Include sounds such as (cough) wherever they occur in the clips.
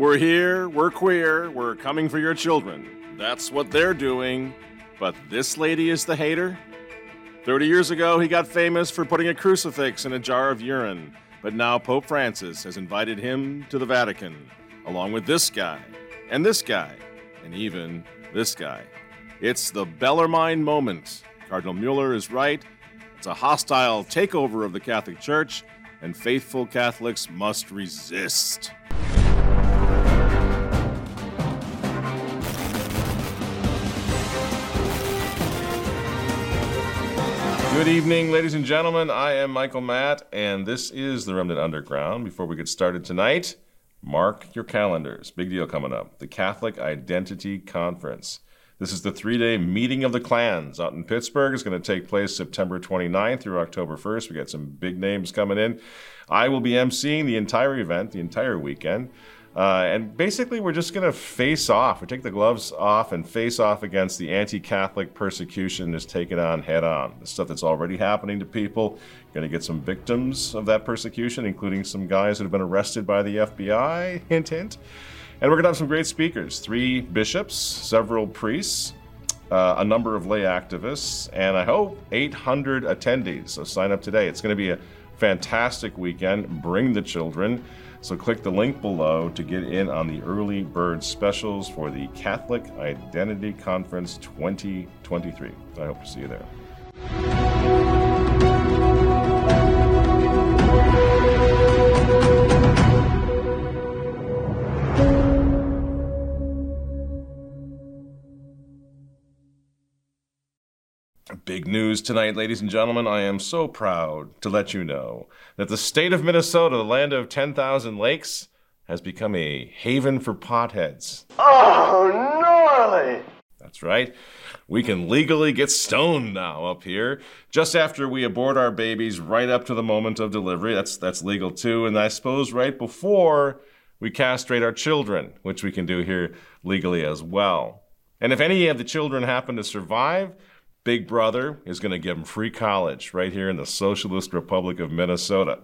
We're here, we're queer, we're coming for your children. That's what they're doing. But this lady is the hater? 30 years ago, he got famous for putting a crucifix in a jar of urine. But now Pope Francis has invited him to the Vatican, along with this guy, and this guy, and even this guy. It's the Bellarmine moment. Cardinal Mueller is right. It's a hostile takeover of the Catholic Church, and faithful Catholics must resist. Good evening, ladies and gentlemen. I am Michael Matt, and this is the Remnant Underground. Before we get started tonight, mark your calendars. Big deal coming up the Catholic Identity Conference. This is the three day meeting of the clans out in Pittsburgh. It's going to take place September 29th through October 1st. We got some big names coming in. I will be emceeing the entire event, the entire weekend. Uh, and basically, we're just going to face off. We take the gloves off and face off against the anti Catholic persecution that's taken on head on. The stuff that's already happening to people. Going to get some victims of that persecution, including some guys that have been arrested by the FBI. Hint, hint. And we're going to have some great speakers three bishops, several priests, uh, a number of lay activists, and I hope 800 attendees. So sign up today. It's going to be a fantastic weekend. Bring the children. So click the link below to get in on the early bird specials for the Catholic Identity Conference 2023. I hope to see you there. Big news tonight, ladies and gentlemen. I am so proud to let you know that the state of Minnesota, the land of 10,000 lakes, has become a haven for potheads. Oh, gnarly! That's right. We can legally get stoned now up here, just after we abort our babies right up to the moment of delivery. That's that's legal too, and I suppose right before we castrate our children, which we can do here legally as well. And if any of the children happen to survive, Big Brother is going to give them free college right here in the Socialist Republic of Minnesota.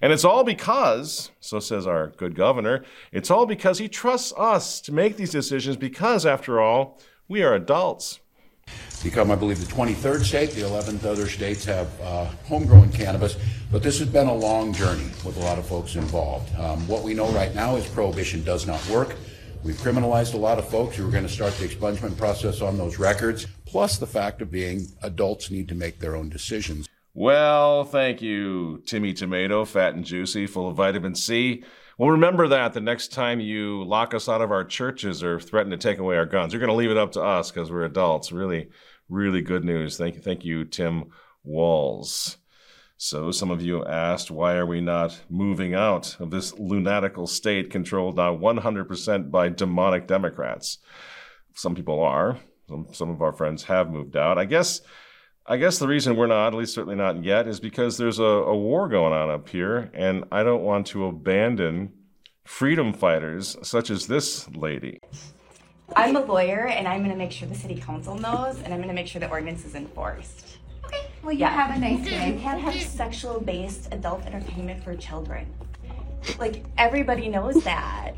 And it's all because, so says our good governor, it's all because he trusts us to make these decisions because, after all, we are adults. Become, I believe, the 23rd state. The 11th other states have uh, homegrown cannabis. But this has been a long journey with a lot of folks involved. Um, what we know right now is prohibition does not work. We've criminalized a lot of folks. We're going to start the expungement process on those records plus the fact of being adults need to make their own decisions. Well, thank you, Timmy Tomato, fat and juicy, full of vitamin C. Well, remember that the next time you lock us out of our churches or threaten to take away our guns, you're going to leave it up to us because we're adults. Really, really good news. Thank you, thank you, Tim Walz. So, some of you asked, why are we not moving out of this lunatical state controlled now 100% by demonic Democrats? Some people are. Some, some of our friends have moved out. I guess I guess the reason we're not, at least certainly not yet, is because there's a, a war going on up here, and I don't want to abandon freedom fighters such as this lady. I'm a lawyer, and I'm going to make sure the city council knows, and I'm going to make sure the ordinance is enforced. Okay. Well, you yeah. have a nice day. We can't have sexual-based adult entertainment for children. Like everybody knows that.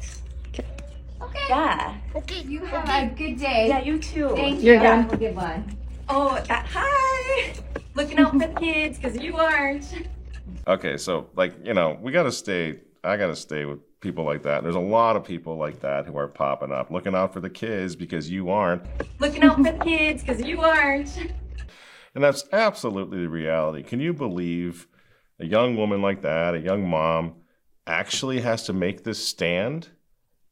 Okay. Yeah. Okay. You have okay. a good day. Yeah, you too. Thank you. Yeah. Have a good one. Oh, uh, hi. Looking out for the kids because you aren't. Okay, so like you know, we gotta stay. I gotta stay with people like that. There's a lot of people like that who are popping up, looking out for the kids because you aren't. Looking out for the kids because you aren't. And that's absolutely the reality. Can you believe a young woman like that, a young mom, actually has to make this stand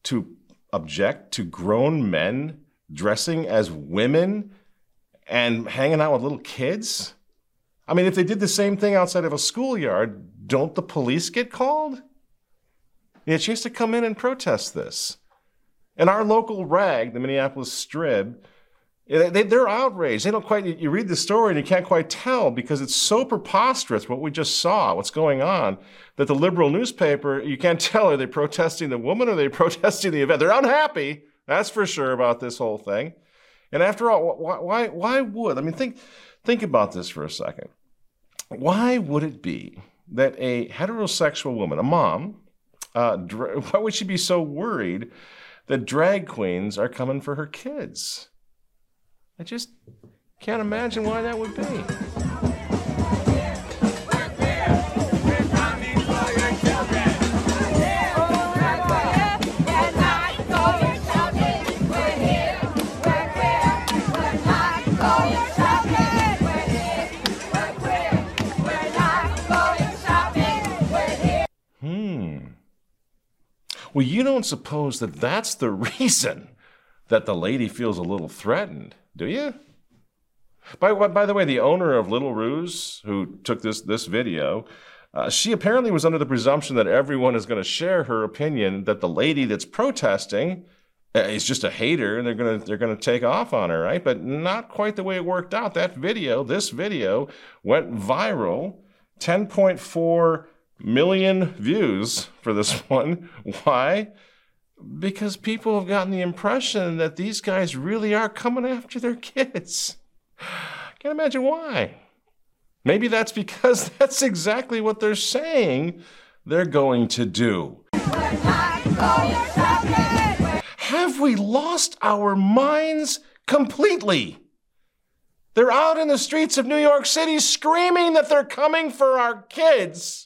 to object to grown men dressing as women and hanging out with little kids? I mean, if they did the same thing outside of a schoolyard, don't the police get called? Yeah, she has to come in and protest this. And our local rag, the Minneapolis Strib, they, are outraged. They don't quite, you read the story and you can't quite tell because it's so preposterous what we just saw, what's going on, that the liberal newspaper, you can't tell, are they protesting the woman or are they (laughs) protesting the event? They're unhappy, that's for sure, about this whole thing. And after all, why, why, why would, I mean, think, think about this for a second. Why would it be that a heterosexual woman, a mom, Uh, (laughs) why would she be so worried that drag queens are coming for her kids? I just can't imagine why that would be. Hmm. Well, you don't suppose that that's the (laughs) reason that the lady feels a little threatened, do you? By, by the way, the owner of Little Ruse, who took this, this video, uh, she apparently was under the presumption that everyone is going to share her opinion that the lady that's protesting uh, is just a hater and they're going to they're going to take off on her, right? But not quite the way it worked out. That video, this video, went viral. 10.4 million views for this (laughs) one. Why? Because people have gotten the impression that these guys really are coming after their kids. Can't imagine why. Maybe that's because (laughs) that's exactly what they're saying they're going to do. Have we lost our minds completely? They're out in the streets of New York City screaming that they're coming for our kids.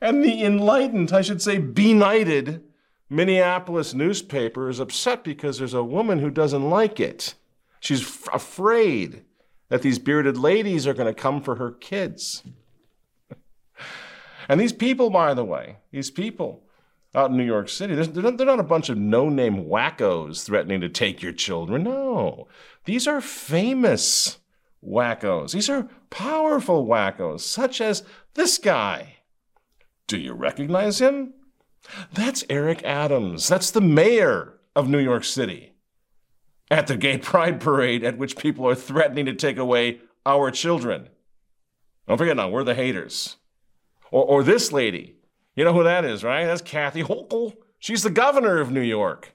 And the enlightened, I should say, benighted Minneapolis newspaper is upset because there's a woman who doesn't like it. She's f- afraid that these bearded ladies are going to come for her kids. (laughs) and these people, by the way, these people out in New York City, they're not, they're not a bunch of no name wackos threatening to take your children. No, these are famous wackos. These are powerful wackos, such as this guy. Do you recognize him? That's Eric Adams. That's the mayor of New York City. At the gay pride parade at which people are threatening to take away our children. Don't forget now, we're the haters. Or, or this lady. You know who that is, right? That's Kathy Hochul. She's the governor of New York.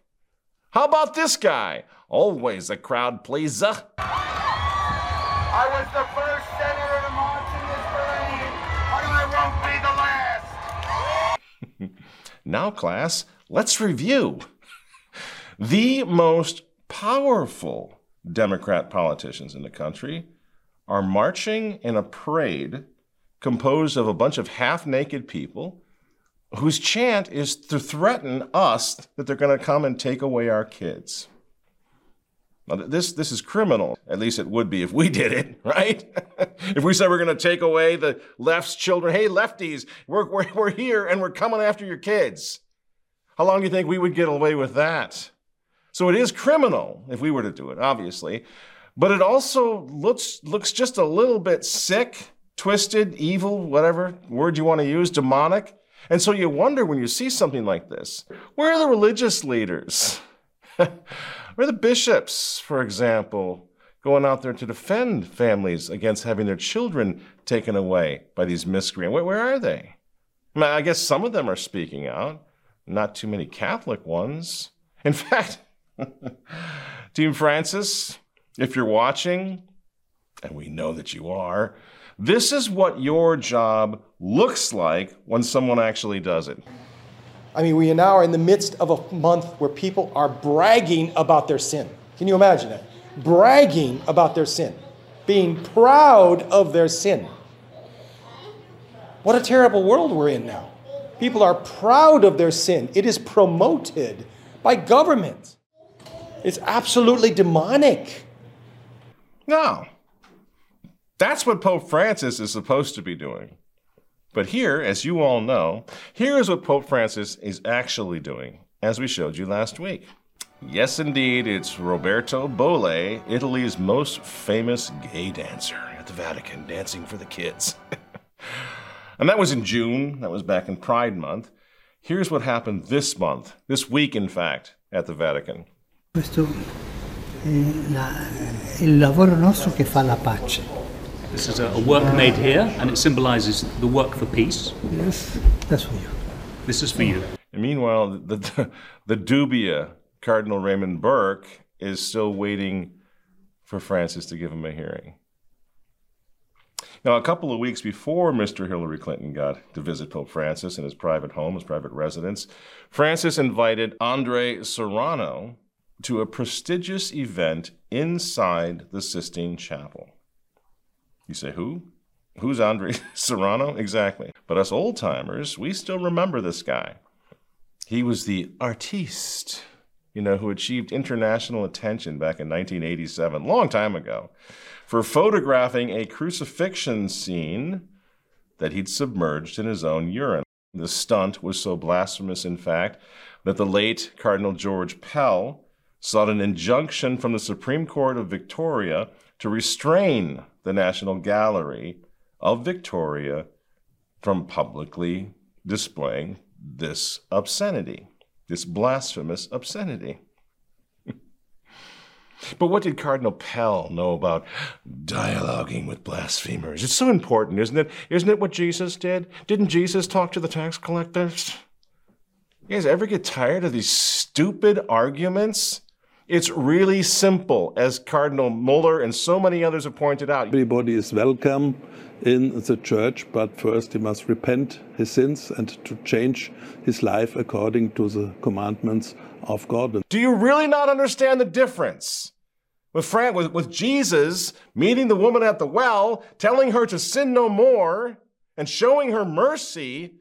How about this guy? Always a crowd pleaser. I was the first Now, class, let's review. The most powerful Democrat politicians in the country are marching in a parade composed of a bunch of half naked people whose chant is to threaten us that they're going to come and take away our kids. Now, this, this is criminal. At least it would be if we did it, (laughs) right? (laughs) if we said we're going to take away the left's children. Hey, lefties, we're, we're, we're here and we're coming after your kids. How long do you think we would get away with that? So it is criminal if we were to do it, obviously. But it also looks, looks just a little bit sick, twisted, evil, whatever word you want to use, demonic. And so you wonder when you see something like this where are the religious leaders? (laughs) are the bishops, for example, going out there to defend families against having their children taken away by these miscreants? Where, where are they? I, mean, I guess some of them are speaking out, not too many Catholic ones. In (laughs) fact, (laughs) Team Francis, if you're watching, and we know that you are, this is what your job looks like when someone actually does it. I mean, we now are in the midst of a month where people are bragging about their sin. Can you imagine that? Bragging about their sin, being proud of their sin. What a terrible world we're in now. People are proud of their sin, it is promoted by government. It's absolutely demonic. No. That's what Pope Francis is supposed to be doing. But here, as you all know, here is what Pope Francis is actually doing, as we showed you last week. Yes, indeed, it's Roberto Bolle, Italy's most famous gay dancer at the Vatican, dancing for the kids. (laughs) and that was in June, that was back in Pride Month. Here's what happened this month, this week, in fact, at the Vatican. Questo è la- il lavoro nostro che fa la pace. This is a, a work made here, and it symbolizes the work for peace. Yes, that's for you. This is for you. And meanwhile, the, the, the dubia, Cardinal Raymond Burke, is still waiting for Francis to give him a hearing. Now, a couple of weeks before Mr. Hillary Clinton got to visit Pope Francis in his private home, his private residence, Francis invited Andre Serrano to a prestigious event inside the Sistine Chapel. You say, who? Who's Andre (laughs) Serrano? Exactly. But us old timers, we still remember this guy. He was the artiste, you know, who achieved international attention back in 1987, long time ago, for photographing a crucifixion scene that he'd submerged in his own urine. The stunt was so blasphemous, in fact, that the late Cardinal George Pell sought an injunction from the Supreme Court of Victoria to restrain the National Gallery of Victoria from publicly displaying this obscenity, this blasphemous obscenity. (laughs) but what did Cardinal Pell know about dialoguing with blasphemers? It's so important, isn't it? Isn't it what Jesus did? Didn't Jesus talk to the tax collectors? You guys ever get tired of these stupid arguments? It's really simple, as Cardinal Muller and so many others have pointed out. Everybody is welcome in the church, but first he must repent his sins and to change his life according to the commandments of God. Do you really not understand the difference? With, Fran- with, with Jesus meeting the woman at the well, telling her to sin no more, and showing her mercy,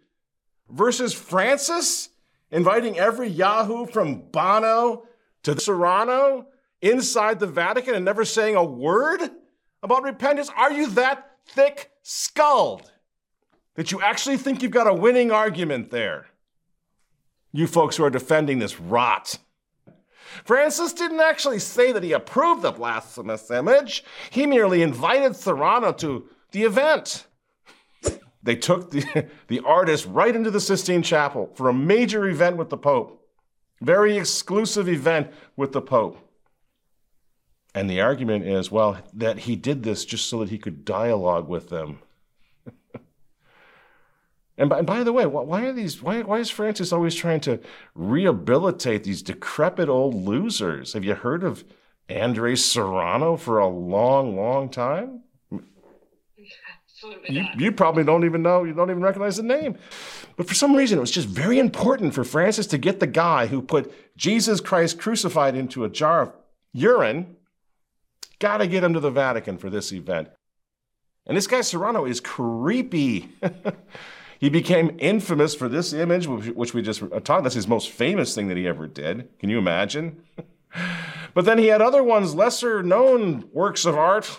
versus Francis inviting every Yahoo from Bono to Serrano inside the Vatican and never saying a word about repentance? Are you that thick skulled that you actually think you've got a winning argument there? You folks who are defending this rot. Francis didn't actually say that he approved the blasphemous image. He merely invited Serrano to the event. They took the, (laughs) the artist right into the Sistine Chapel for a major event with the Pope. Very exclusive event with the Pope. And the argument is, well, that he did this just so that he could dialogue with them. (laughs) and, by, and, by, the way, why are these? Why, why is Francis always trying to rehabilitate these decrepit old losers? Have you heard of Andre Serrano for a long, long time? You, you, probably don't even know, you don't even recognize the name. But for some reason, it was just very important for Francis to get the guy who put Jesus Christ crucified into a jar of urine. Got to get him to the Vatican for this event. And this guy Serrano is creepy. (laughs) he became infamous for this image, which we just uh, taught. That's his most famous thing that he ever did. Can you imagine? (laughs) but then he had other ones, lesser known works of art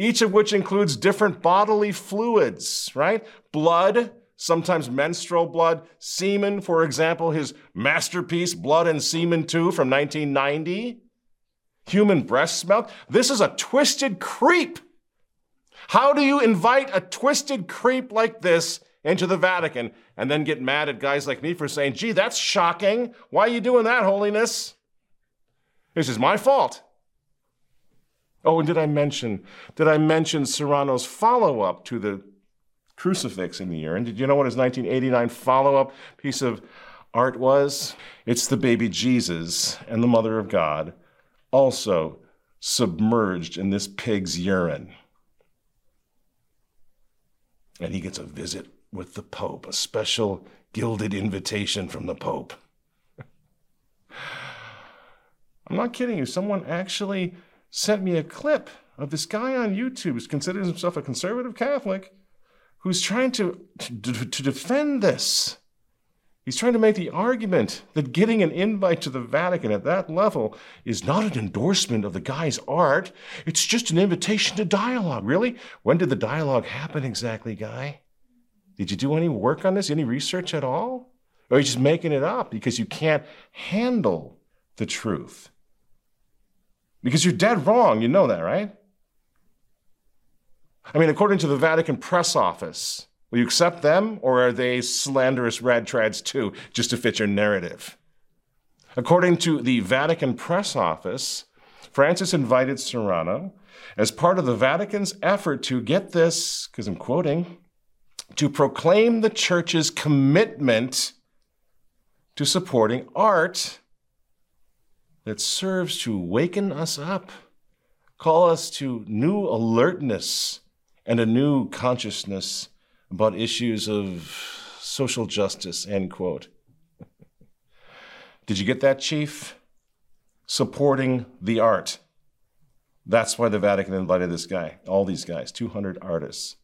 each of which includes different bodily fluids, right? Blood, sometimes menstrual blood, semen, for example, his masterpiece, Blood and Semen 2 from 1990, human breast milk. This is a twisted creep. How do you invite a twisted creep like this into the Vatican and then get mad at guys like me for saying, gee, that's shocking. Why are you doing that, holiness? This is my fault. Oh, and did I mention, did I mention Serrano's follow up to the crucifix in the urn? Did you know what his 1989 follow up piece of art was? It's the baby Jesus and the Mother of God, also submerged in this pig's urine. And he gets a visit with the Pope, a special gilded invitation from the Pope. (sighs) I'm not kidding you. Someone actually sent me a clip of this guy on YouTube who considers himself a conservative Catholic who's trying to, to, to defend this. He's trying to make the argument that getting an invite to the Vatican at that level is not an endorsement of the guy's art. It's just an invitation to dialogue. Really? When did the dialogue happen exactly, guy? Did you do any work on this? Any research at all? Or are you just making it up because you can't handle the truth? Because you're dead wrong. You know that, right? I mean, according to the Vatican press office, will you accept them or are they slanderous rad trads too, just to fit your narrative? According to the Vatican press office, Francis invited Serrano as part of the Vatican's effort to get this, because I'm quoting, to proclaim the church's commitment to supporting art that serves to waken us up, call us to new alertness and a new consciousness about issues of social justice, end quote. Did you get that, Chief? Supporting the art. That's why the Vatican invited this guy, all these guys, 200 artists.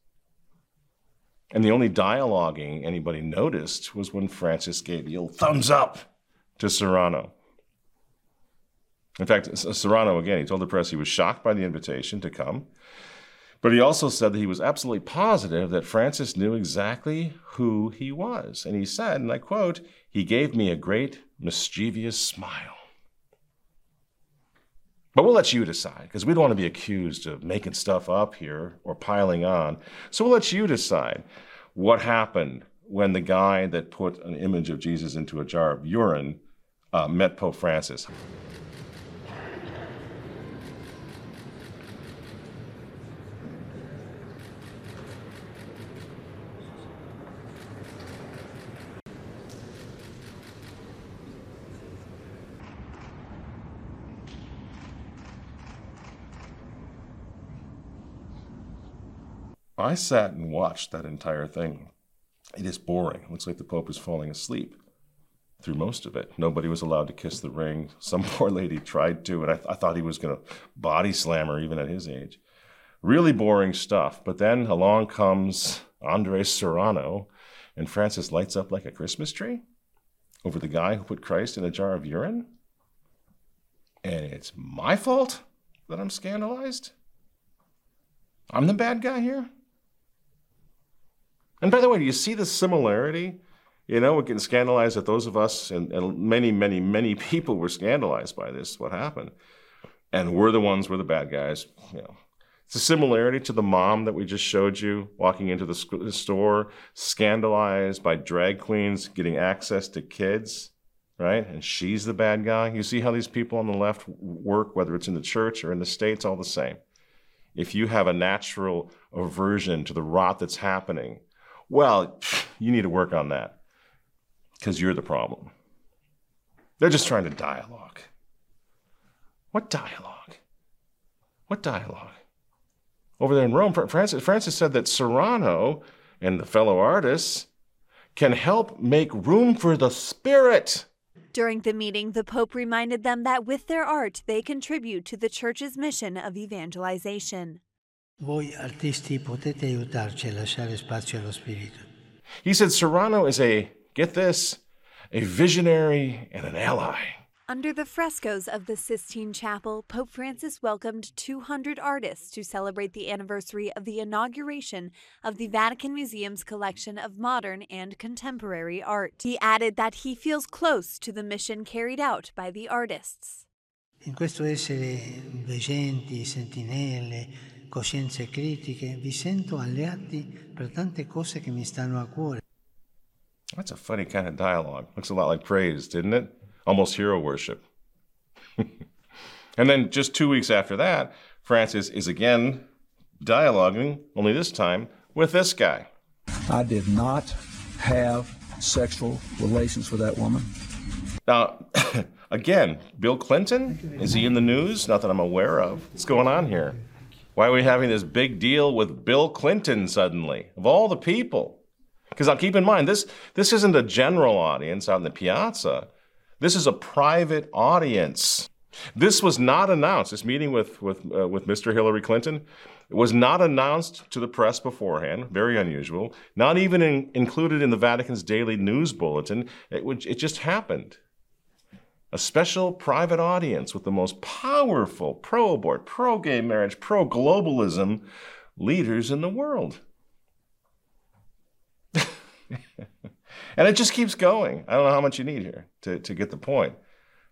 And the only dialoguing anybody noticed was when Francis gave the old thumbs up to Serrano. In fact, Serrano, again, he told the press he was shocked by the invitation to come, but he also said that he was absolutely positive that Francis knew exactly who he was. And he said, and I quote, he gave me a great mischievous smile. But we'll let you decide because we don't want to be accused of making stuff up here or piling on. So we'll let you decide what happened when the guy that put an image of Jesus into a jar of urine uh, met Pope Francis. I sat and watched that entire thing. It is boring. It looks like the Pope is falling asleep through most of it. Nobody was allowed to kiss the ring. (laughs) Some poor lady tried to, and I, th- I thought he was going to body slam her even at his age. Really boring stuff. But then along comes Andres Serrano, and Francis lights up like a Christmas tree over the guy who put Christ in a jar of urine. And it's my fault that I'm scandalized? I'm the bad guy here? And by the way, do you see the similarity? You know, we're getting scandalized that those of us and, and, many, many, many (laughs) people were scandalized by this, what happened. And we're the ones, we're the bad guys. You know, it's a similarity to the mom that we just showed you walking into the store, scandalized by drag queens getting access to kids, right? And she's the bad guy. You see how these people on the left work, whether it's in the church or in the states, all the same. If you have a natural aversion to the rot that's happening, well, you need to work on that because you're the problem. They're just trying to dialogue. What dialogue? What dialogue? Over there in Rome, Francis, Francis said that Serrano and the fellow artists can help make room for the Spirit. During the meeting, the Pope reminded them that with their art, they contribute to the Church's mission of evangelization. Voi artisti potete aiutarci a lasciare spazio allo spirito. He said Serrano is a, get this, a visionary and an ally. Under the frescoes of the Sistine Chapel, Pope Francis welcomed 200 artists to celebrate the anniversary of the inauguration of the Vatican Museum's collection of modern and contemporary art. He added that he feels close to the mission carried out by the artists. In questo essere veggenti, sentinelle, coscienze critiche, vi sento alleati per tante cose che mi stanno a cuore. That's a funny kind of dialogue. Looks a lot like praise, didn't it? Almost hero worship. (laughs) and then just two weeks after that, Francis is again dialoguing, only this time with this guy. I did not have sexual relations with that woman. Now, (laughs) again, Bill Clinton, is he in the news? Not that I'm aware of. What's going on here? Why are we having this big deal with Bill Clinton suddenly, of all the people? Because I'll keep in mind, this, this isn't a general audience out in the piazza. This is a private audience. This was not announced. This meeting with, with, uh, with Mr. Hillary Clinton was not announced to the press beforehand, very unusual, not even in, included in the Vatican's daily news bulletin. It, would, it just happened a special private audience with the most powerful pro abort, pro gay marriage, pro globalism leaders in the world. and it just keeps going. I don't know how much you need here to, to get the point.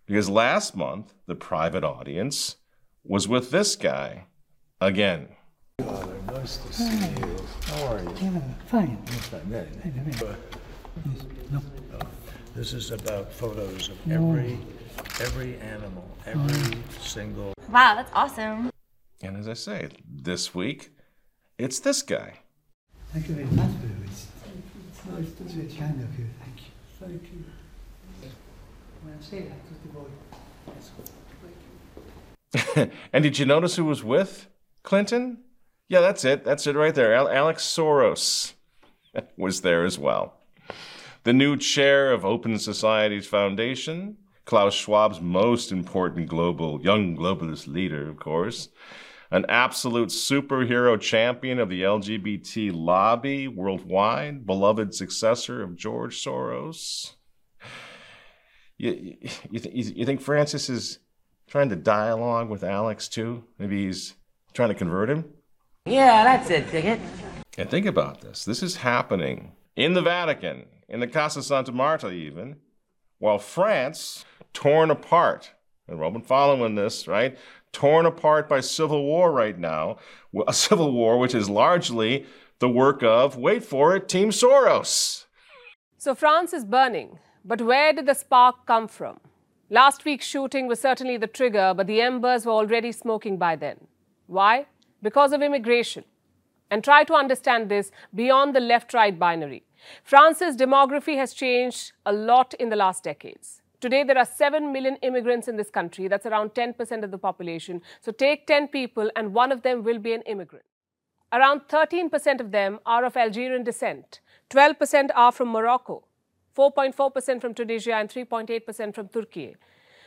Because last month, the private audience was with this guy again. nice to see you. How are you? Yeah, fine. No. This is about photos of every every animal, every single. Wow, that's awesome. And as I say, this week, it's this guy. Thank you very much, It's, it's nice to meet you. kind of you. Thank you. Thank you. Buonasera a tutti voi. and did you notice who was with Clinton? Yeah, that's it. That's it right there. Alex Soros (laughs) was there as well. The new chair of Open Societies Foundation, Klaus Schwab's most important global, young globalist leader, of course, an absolute superhero champion of the LGBT lobby worldwide, beloved successor of George Soros. You, you, th- you think Francis is trying to dialogue with Alex too? Maybe he's trying to convert him? Yeah, that's it, Ticket. And think about this. This is happening in the Vatican, in the Casa Santa Marta, even, while France, torn apart, and been following this, right? Torn apart by civil war right now, a civil war which is largely the work of, wait for it, Team Soros. So France is burning, but where did the spark come from? Last week's shooting was certainly the trigger, but the embers were already smoking by then. Why? Because of immigration. And try to understand this beyond the left right binary. France's demography has changed a lot in the last decades. Today, there are 7 million immigrants in this country. That's around 10% of the population. So take 10 people, and one of them will be an immigrant. Around 13% of them are of Algerian descent, 12% are from Morocco, 4.4% from Tunisia, and 3.8% from Turkey.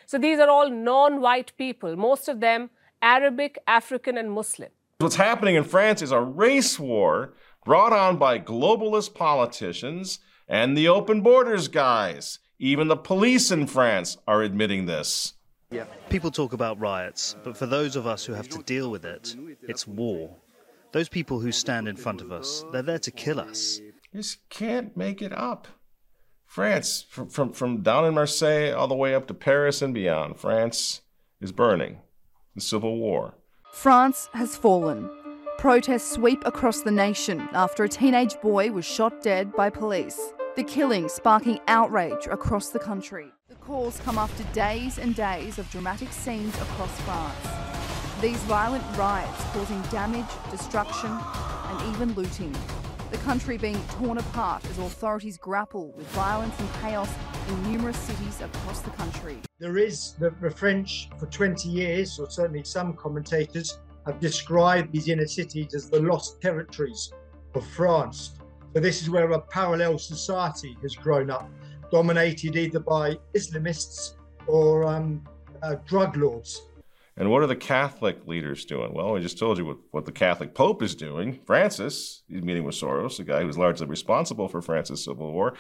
So these are all non white people, most of them Arabic, African, and Muslim. What's happening in France is a race war brought on by globalist politicians and the open borders guys. Even the police in France are admitting this. Yeah. People talk about riots, but for those of us who have to deal with it, it's war. Those people who stand in front of us, they're there to kill us. You just can't make it up. France, from, from, from down in Marseille all the way up to Paris and beyond, France is burning. The Civil War. France has fallen. Protests sweep across the nation after a teenage boy was shot dead by police. The killing sparking outrage across the country. The calls come after days and days of dramatic scenes across France. These violent riots causing damage, destruction, and even looting. The country being torn apart as authorities grapple with violence and chaos in numerous cities across the country. There is the, the French for 20 years, or certainly some commentators have described these inner cities as the lost territories of France. So this is where a parallel society has grown up, dominated either by Islamists or um, uh, drug lords. And what are the Catholic leaders doing? Well, I just told you what, what the Catholic Pope is doing. Francis, he's meeting with Soros, the guy who's largely responsible for France's civil war.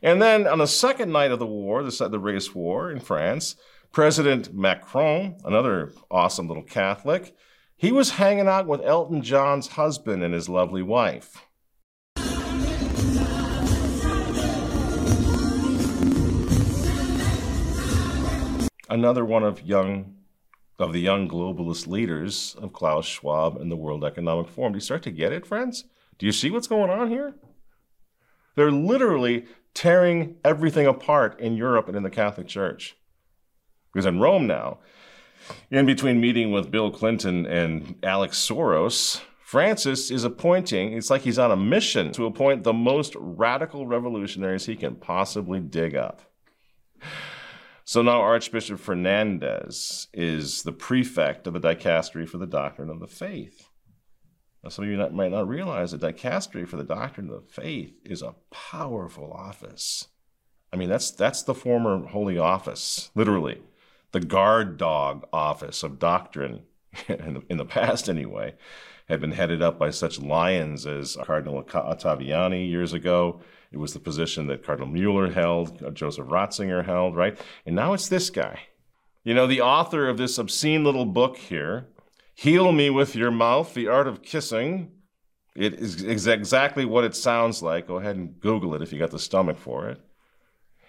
And then on the second night of the war, the, the race war in France, President Macron, another awesome little Catholic, he was hanging out with Elton John's husband and his lovely wife. Another one of young of the young globalist leaders of Klaus Schwab and the World Economic Forum. Do you start to get it, friends? Do you see what's going on here? They're literally tearing everything apart in Europe and in the Catholic Church. Because in Rome now, in between meeting with Bill Clinton and Alex Soros, Francis is appointing, it's like he's on a mission to appoint the most radical revolutionaries he can possibly dig up. So now Archbishop Fernandez is the prefect of the dicastery for the doctrine of the faith. Now, some of you not, might not realize that dicastery for the doctrine of the faith is a powerful office. I mean, that's that's the former holy office, literally, the guard dog office of doctrine (laughs) in the, in the past, anyway, had been headed up by such lions as Cardinal Ottaviani years ago it was the position that Cardinal Mueller held, uh, Joseph Ratzinger held, right? And now it's this guy. You know, the author of this obscene little book here, Heal Me with Your Mouth, The Art of Kissing. It is exactly what it sounds like. Go ahead and Google it if you got the stomach for it.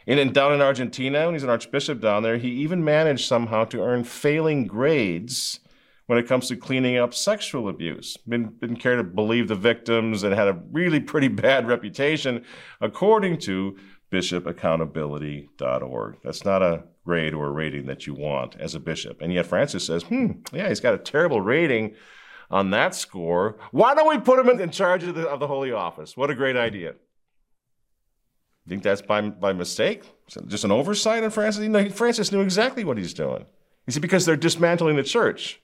And in, down in Argentina, when he's an archbishop down there, he even managed somehow to earn failing grades when it comes to cleaning up sexual abuse. Didn't, care to believe the victims and had a really pretty (laughs) bad reputation, according to bishopaccountability.org. That's not a grade or a rating that you want as a bishop. And yet Francis says, hmm, yeah, he's got a terrible rating on that score. Why don't we put him in charge of the, of the Holy Office? What a great idea. You think that's by, by mistake? Just an oversight on Francis? Francis knew exactly what he's doing. You see, because they're dismantling the church.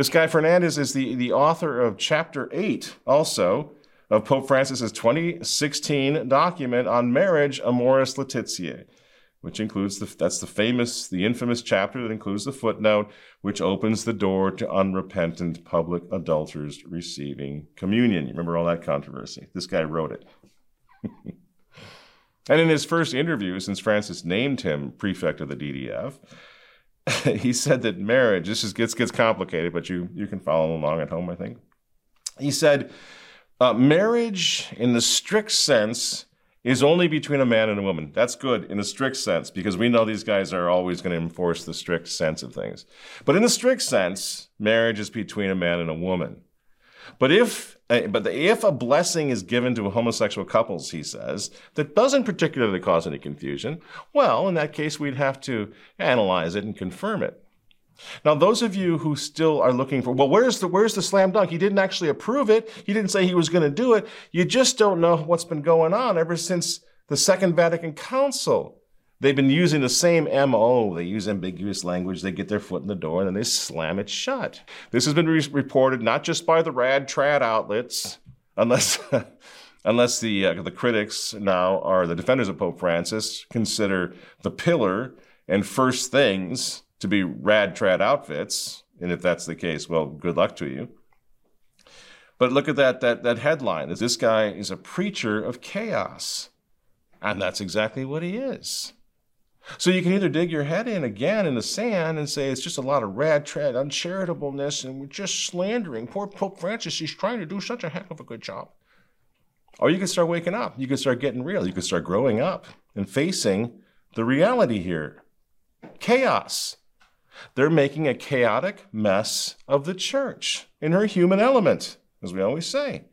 This guy Fernandez is the, the author of chapter 8 also of Pope Francis's 2016 document on marriage Amoris Laetitia, which includes the that's the famous the infamous chapter that includes the footnote which opens the door to unrepentant public adulterers receiving communion. You remember all that controversy? This guy wrote it. (laughs) and in his first interview since Francis named him prefect of the DDF, (laughs) he said that marriage, this is, gets, gets complicated, but you, you can follow along at home, I think. He said, uh, marriage in the strict sense is only between a man and a woman. That's good in a strict sense because we know these guys are always going to enforce the strict sense of things. But in the strict sense, marriage is between a man and a woman. But if but if a blessing is given to homosexual couples, he says, that doesn't particularly cause any confusion, well, in that case, we'd have to analyze it and confirm it. Now, those of you who still are looking for, well, where's the where's the slam dunk? He didn't actually approve it. He didn't say he was going to do it. You just don't know what's been going on ever since the Second Vatican Council. They've been using the same MO. They use ambiguous language. They get their foot in the door and then they slam it shut. This has been re- reported not just by the rad trad outlets, unless. (laughs) unless the uh, the critics now are the defenders of Pope Francis consider the pillar and first things to be rad trad outfits, and if that's the case, well, good luck to you. But look at that that that headline: this guy is a preacher of chaos, and that's exactly what he is. So you can either dig your head in again in the sand and say it's just a lot of rad trad uncharitableness and we're just slandering poor Pope Francis. He's trying to do such a heck of a good job. Or you can start waking up. You can start getting real. You can start growing up and facing the reality here. Chaos. They're making a chaotic mess of the church in her human element, as we always say.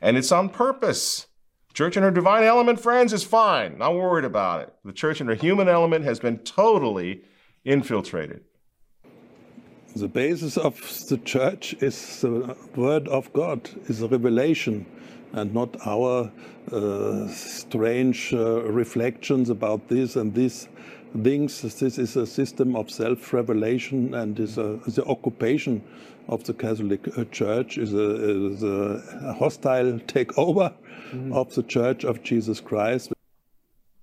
And it's on purpose. Church and her divine element, friends, is fine. Not worried about it. The church and her human element has been totally infiltrated. The basis of the church is the word of God, is a revelation, and not our uh, strange uh, reflections about this and this things. This is a system of self-revelation and is a, the occupation of the Catholic uh, Church is a, is a hostile takeover mm. of the Church of Jesus Christ.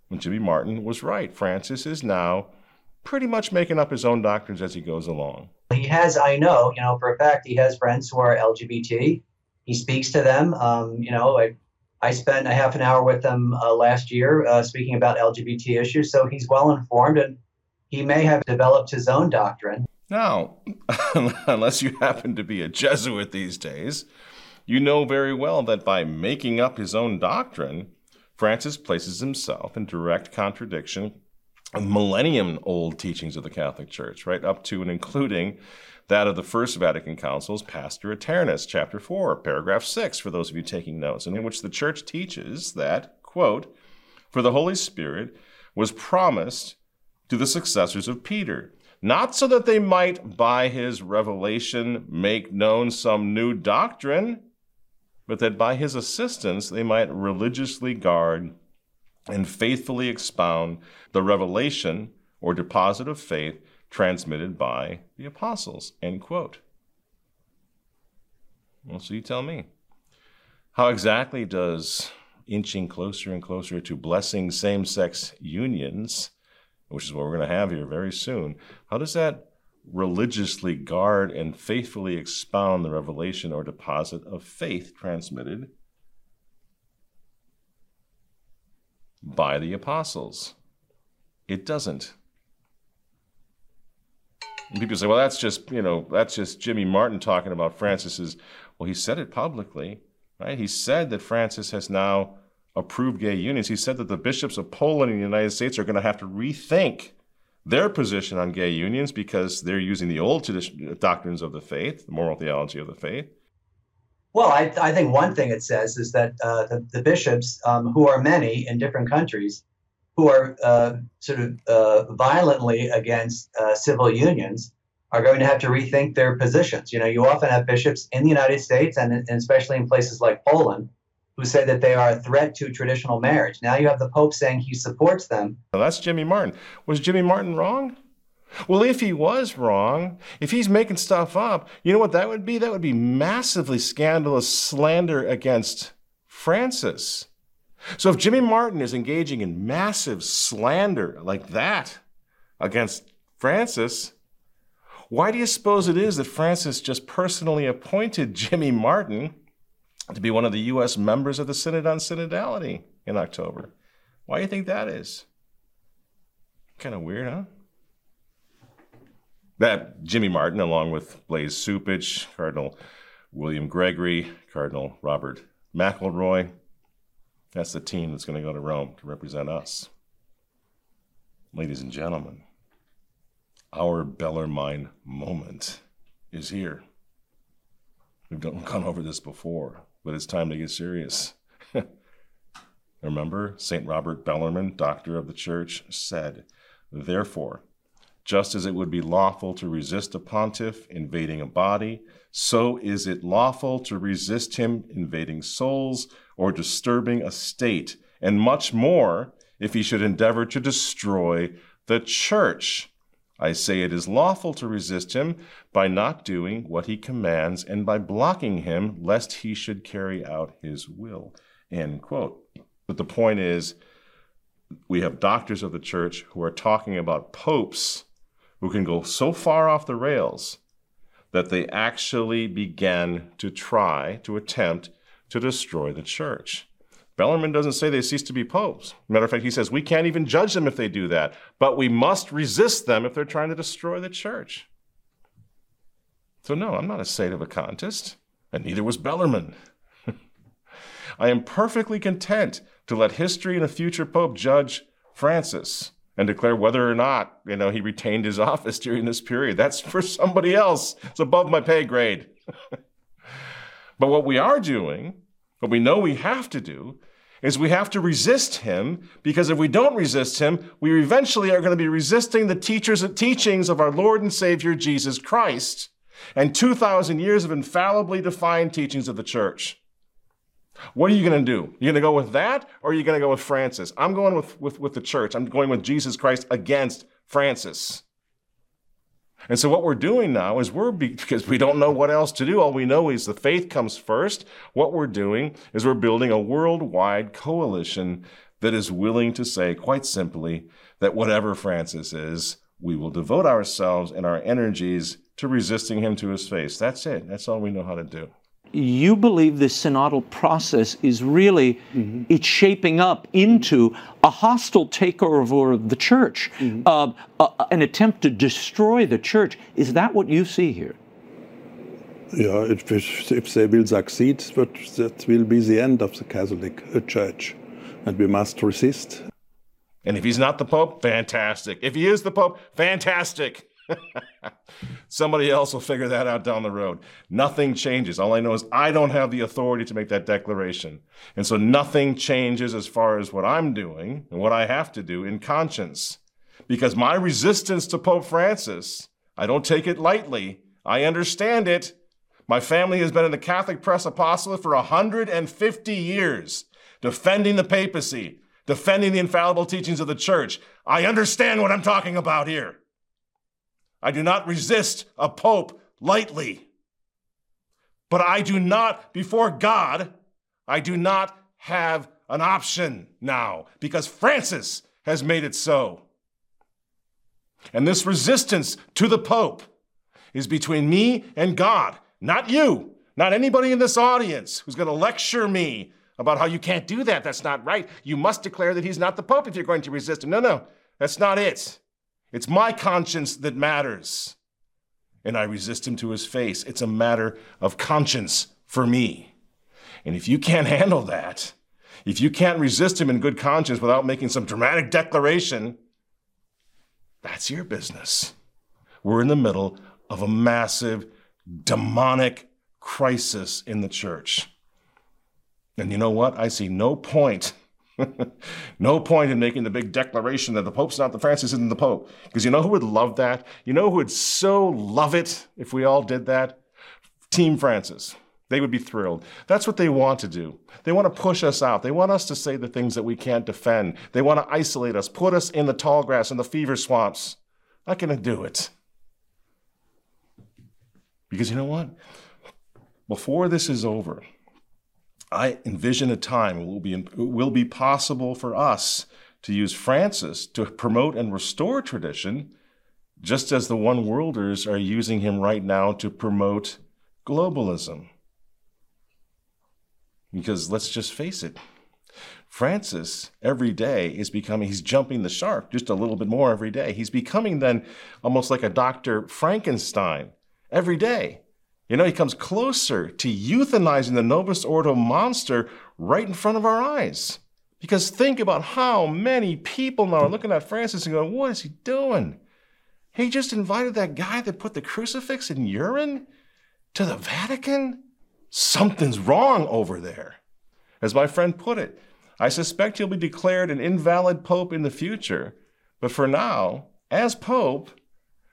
And Jimmy Martin was right. Francis is now pretty much making up his own doctrines as he goes along. He has, I know, you know, for a fact, he has friends who are LGBT. He speaks to them. Um, you know, I, I spent a half an hour with him uh, last year uh, speaking about LGBT issues, so he's well informed and he may have developed his own doctrine. Now, (laughs) unless you happen to be a Jesuit these days, you know very well that by making up his own doctrine, Francis places himself in direct contradiction of millennium old teachings of the Catholic Church, right up to and including that of the First Vatican Council's Pastor Aeternus, chapter 4, paragraph 6, for those of you taking notes, in which the Church teaches that, quote, for the Holy Spirit was promised to the successors of Peter, not so that they might, by his revelation, make known some new doctrine, but that by his assistance they might religiously guard and faithfully expound the revelation or deposit of faith transmitted by the apostles. End quote. Well, so you tell me. How exactly does inching closer and closer to blessing same sex unions, which is what we're going to have here very soon, how does that religiously guard and faithfully expound the revelation or deposit of faith transmitted by the apostles. It doesn't. And people say, well, that's just, you know, that's just Jimmy Martin talking about Francis's. Well, he said it publicly, right? He said that Francis has now approved gay unions. He said that the bishops of Poland and the United States are going to have to rethink their position on gay unions because they're using the old tradition, doctrines of the faith, the moral theology of the faith. Well, I, I think one thing it says is that uh, the, the, bishops, um, who are many in different countries, who are uh, sort of uh, violently against uh, civil unions, are going to have to rethink their positions. You know, you often have bishops in the United States and, and especially in places like Poland who say that they are a threat to traditional marriage. Now you have the Pope saying he supports them. Well, that's Jimmy Martin. Was Jimmy Martin wrong? Well, if he was wrong, if he's making stuff up, you know what that would be? That would be massively scandalous slander against Francis. So if Jimmy Martin is engaging in massive slander like that against Francis, why do you suppose it is that Francis just personally appointed Jimmy Martin to be one of the U.S. members of the Synod on Synodality in October? Why do you think that is? Kind of weird, huh? That Jimmy Martin, along with Blase Cupich, Cardinal William Gregory, Cardinal Robert McElroy, that's the team that's going to go to Rome to represent us. Ladies and gentlemen, our Bellarmine moment is here. We've done, gone over this before, but it's time to get serious. (laughs) Remember, St. Robert Bellarmine, doctor of the church, said, Therefore, just as it would be lawful to resist a pontiff invading a body, so is it lawful to resist him invading souls or disturbing a state, and much more if he should endeavor to destroy the church. I say it is lawful to resist him by not doing what he commands and by blocking him lest he should carry out his will. End quote. But the point is, we have doctors of the church who are talking about popes who can go so far off the rails that they actually began to try to attempt to destroy the church. Bellarmine doesn't say they cease to be popes. Matter of fact, he says we can't even judge them if they do that, but we must resist them if they're trying to destroy the church. So, no, I'm not a sedevacantist, and neither was Bellarmine. (laughs) I am perfectly content to let history and a future pope judge Francis and declare whether or not, you know, he retained his (laughs) office during this period. That's for somebody else. It's above my pay grade. (laughs) but what we are doing, what we know we have to do, is we have to resist him because if we don't resist him, we eventually are going to be resisting the teachers and teachings of our Lord and Savior Jesus Christ and 2,000 years of infallibly defined teachings of the church. What are you going to do? You're going to go with that or are you going to go with Francis? I'm going with, with, with the church. I'm going with Jesus Christ against Francis. And so what we're doing now is we're, (laughs) because we don't know what else to do, all we know is the faith comes first. What we're doing is we're building a worldwide coalition that is willing to say, quite simply, that whatever Francis is, we will devote ourselves and our energies to resisting him to his face. That's it. That's all we know how to do you believe this synodal process is really mm-hmm. it's shaping up into a hostile takeover of the church, mm-hmm. uh, uh, an attempt to destroy the church. Is that what you see here? Yeah, if, if they will succeed, but that will be the end of the Catholic uh, Church, and we must resist. And if he's not the Pope, fantastic. If he is the Pope, fantastic. (laughs) Somebody else will figure that out down the road. Nothing changes. All I know is I don't have the authority to make that declaration. And so nothing changes as far as what I'm doing and what I have to do in conscience. Because my resistance to Pope Francis, I don't take it lightly. I understand it. My family has been in the Catholic press apostolate for 150 years, defending the papacy, defending the infallible teachings of the church. I understand what I'm talking about here. I do not resist a pope lightly. But I do not, before God, I do not have an option now because Francis has made it so. And this resistance to the Pope is between me and God, not you, not anybody in this audience who's going to lecture me about how you can't do that. That's not right. You must declare that he's not the Pope if you're going to resist him. No, no, that's not it. It's my conscience that matters. And I resist him to his face. It's a matter of conscience for me. And if you can't handle that, if you can't resist him in good conscience without making some dramatic declaration, that's your business. We're in the middle of a massive demonic crisis in the church. And you know what? I see no point (laughs) no point in making the big declaration that the Pope's not the Francis isn't the Pope. Because you know who would love that? You know who would so love it if we all did that? Team Francis. They would be thrilled. That's what they want to do. They want to push us out. They want us to say the things that we can't defend. They want to isolate us, put us in the tall grass and the fever swamps. Not going to do it. Because you know what? Before this is over, I envision a time it will be, it will be possible for us to use Francis to promote and restore tradition, just as the one worlders are using him right now to promote globalism. Because let's just face it, Francis every day is becoming, he's jumping the shark just a little bit more every day. He's becoming then almost like a Dr. Frankenstein every day. You know, he comes closer to euthanizing the Novus Ordo monster right in front of our eyes. Because think about how many people now are looking at Francis and going, what is he doing? He just invited that guy that put the crucifix in urine to the Vatican? Something's wrong over there. As my friend put it, I suspect he'll be declared an invalid pope in the future. But for now, as pope,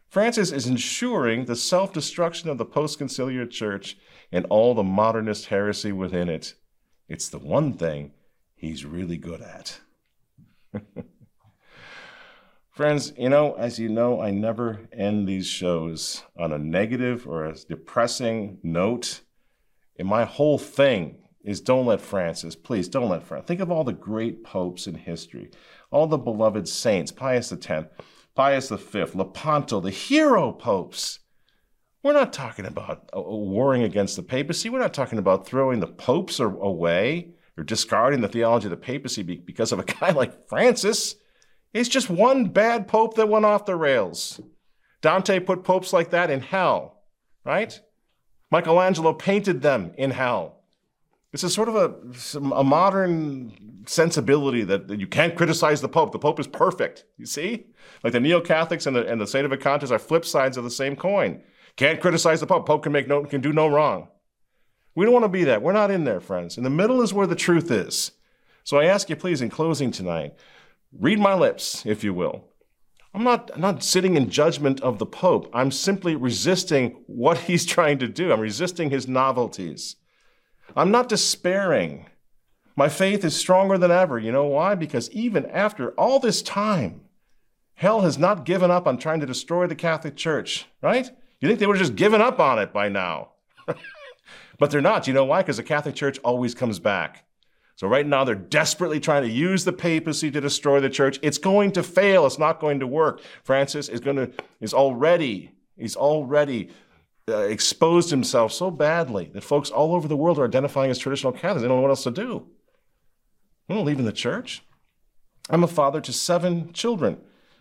Francis is ensuring the self destruction of the post conciliar church and all the modernist heresy within it. It's the one thing he's really good at. (laughs) Friends, you know, as you know, I never end these shows on a negative or a depressing note. And my whole thing is don't let Francis, please don't let Francis. Think of all the great popes in history, all the beloved saints, Pius X, Pius V, Lepanto, the hero popes. We're not talking about warring against the papacy. We're not talking about throwing the popes away or discarding the theology of the papacy because of a (laughs) guy like Francis. It's just one bad pope that went off the rails. Dante put popes like that in hell, right? Michelangelo painted them in hell. This is sort of a, a modern sensibility that, that, you can't criticize the Pope. The Pope is perfect. You see? Like the Neo Catholics and the, and the Sedevacantists are flip sides of the same coin. Can't criticize the Pope. Pope can make no, can do no wrong. We don't want to be that. We're not in there, friends. In the middle is where the truth is. So I ask you, please, in closing tonight, read my lips, if you will. I'm not, I'm not sitting in judgment of the Pope. I'm simply resisting what he's (laughs) trying to do. I'm resisting his novelties. I'm not despairing. My faith is stronger than ever. You know why? Because even after all this time, hell has not given up on trying to destroy the Catholic Church, right? You think they would have just given up on it by now. (laughs) but they're not. You know why? Because the Catholic Church always comes back. So right now they're desperately trying to use the papacy to destroy the church. It's going to fail. It's not going to work. Francis is going to is already he's already uh, exposed himself so badly that folks all over the world are identifying as traditional Catholics. They don't know what else to do. I'm not leaving the church. I'm a father to seven children.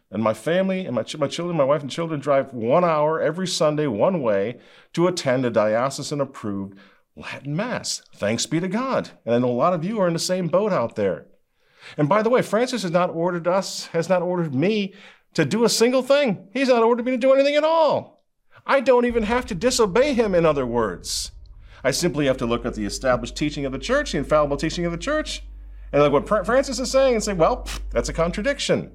And my family and my, ch- my children, my wife and children drive one hour every Sunday one way to attend a diocesan approved Latin Mass. Thanks be to God. And I know a lot of you are in the same boat out there. And by the way, Francis has not ordered us, has not ordered me to do a single thing. He's not ordered me to do anything at all. I don't even have to disobey him, in other words. I simply have to look at the established teaching of the church, the infallible teaching of the church, and look what Francis is saying and say, well, that's a contradiction.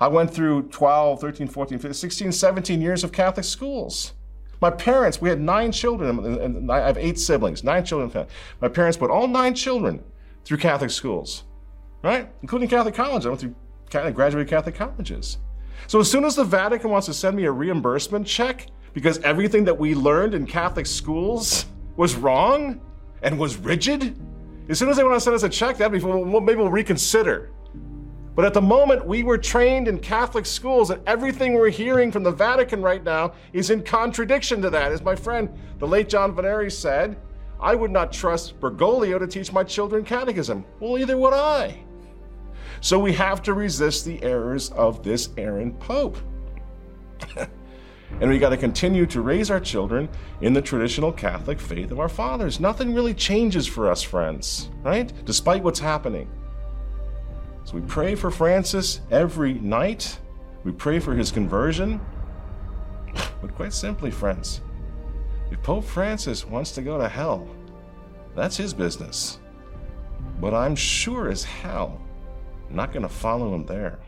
I went through 12, 13, 14, 15, 16, 17 years of Catholic schools. My parents, we had nine children, and I have eight siblings, nine children. My parents put all nine children through Catholic schools, right? Including Catholic college. I went through Catholic, graduated Catholic colleges. So as soon as the Vatican wants to send me a reimbursement check because everything that we learned in Catholic schools was wrong and was rigid, as soon as they want to send us a check, that'd be well, maybe we'll reconsider. But at the moment, we were trained in Catholic schools, and everything we're hearing from the Vatican right now is in contradiction to that. As my friend, the late John Vennari, said, I would not trust Bergoglio to teach my children catechism. Well, either would I. So we have to resist the errors of this errant Pope. (laughs) and we got to continue to raise our children in the traditional Catholic faith of our fathers. Nothing really changes for us, friends, right? Despite what's happening. So we pray for Francis every night. We pray for his conversion. But quite simply, friends, if Pope Francis wants to go to hell, that's his business. But I'm sure as hell not going to follow him there.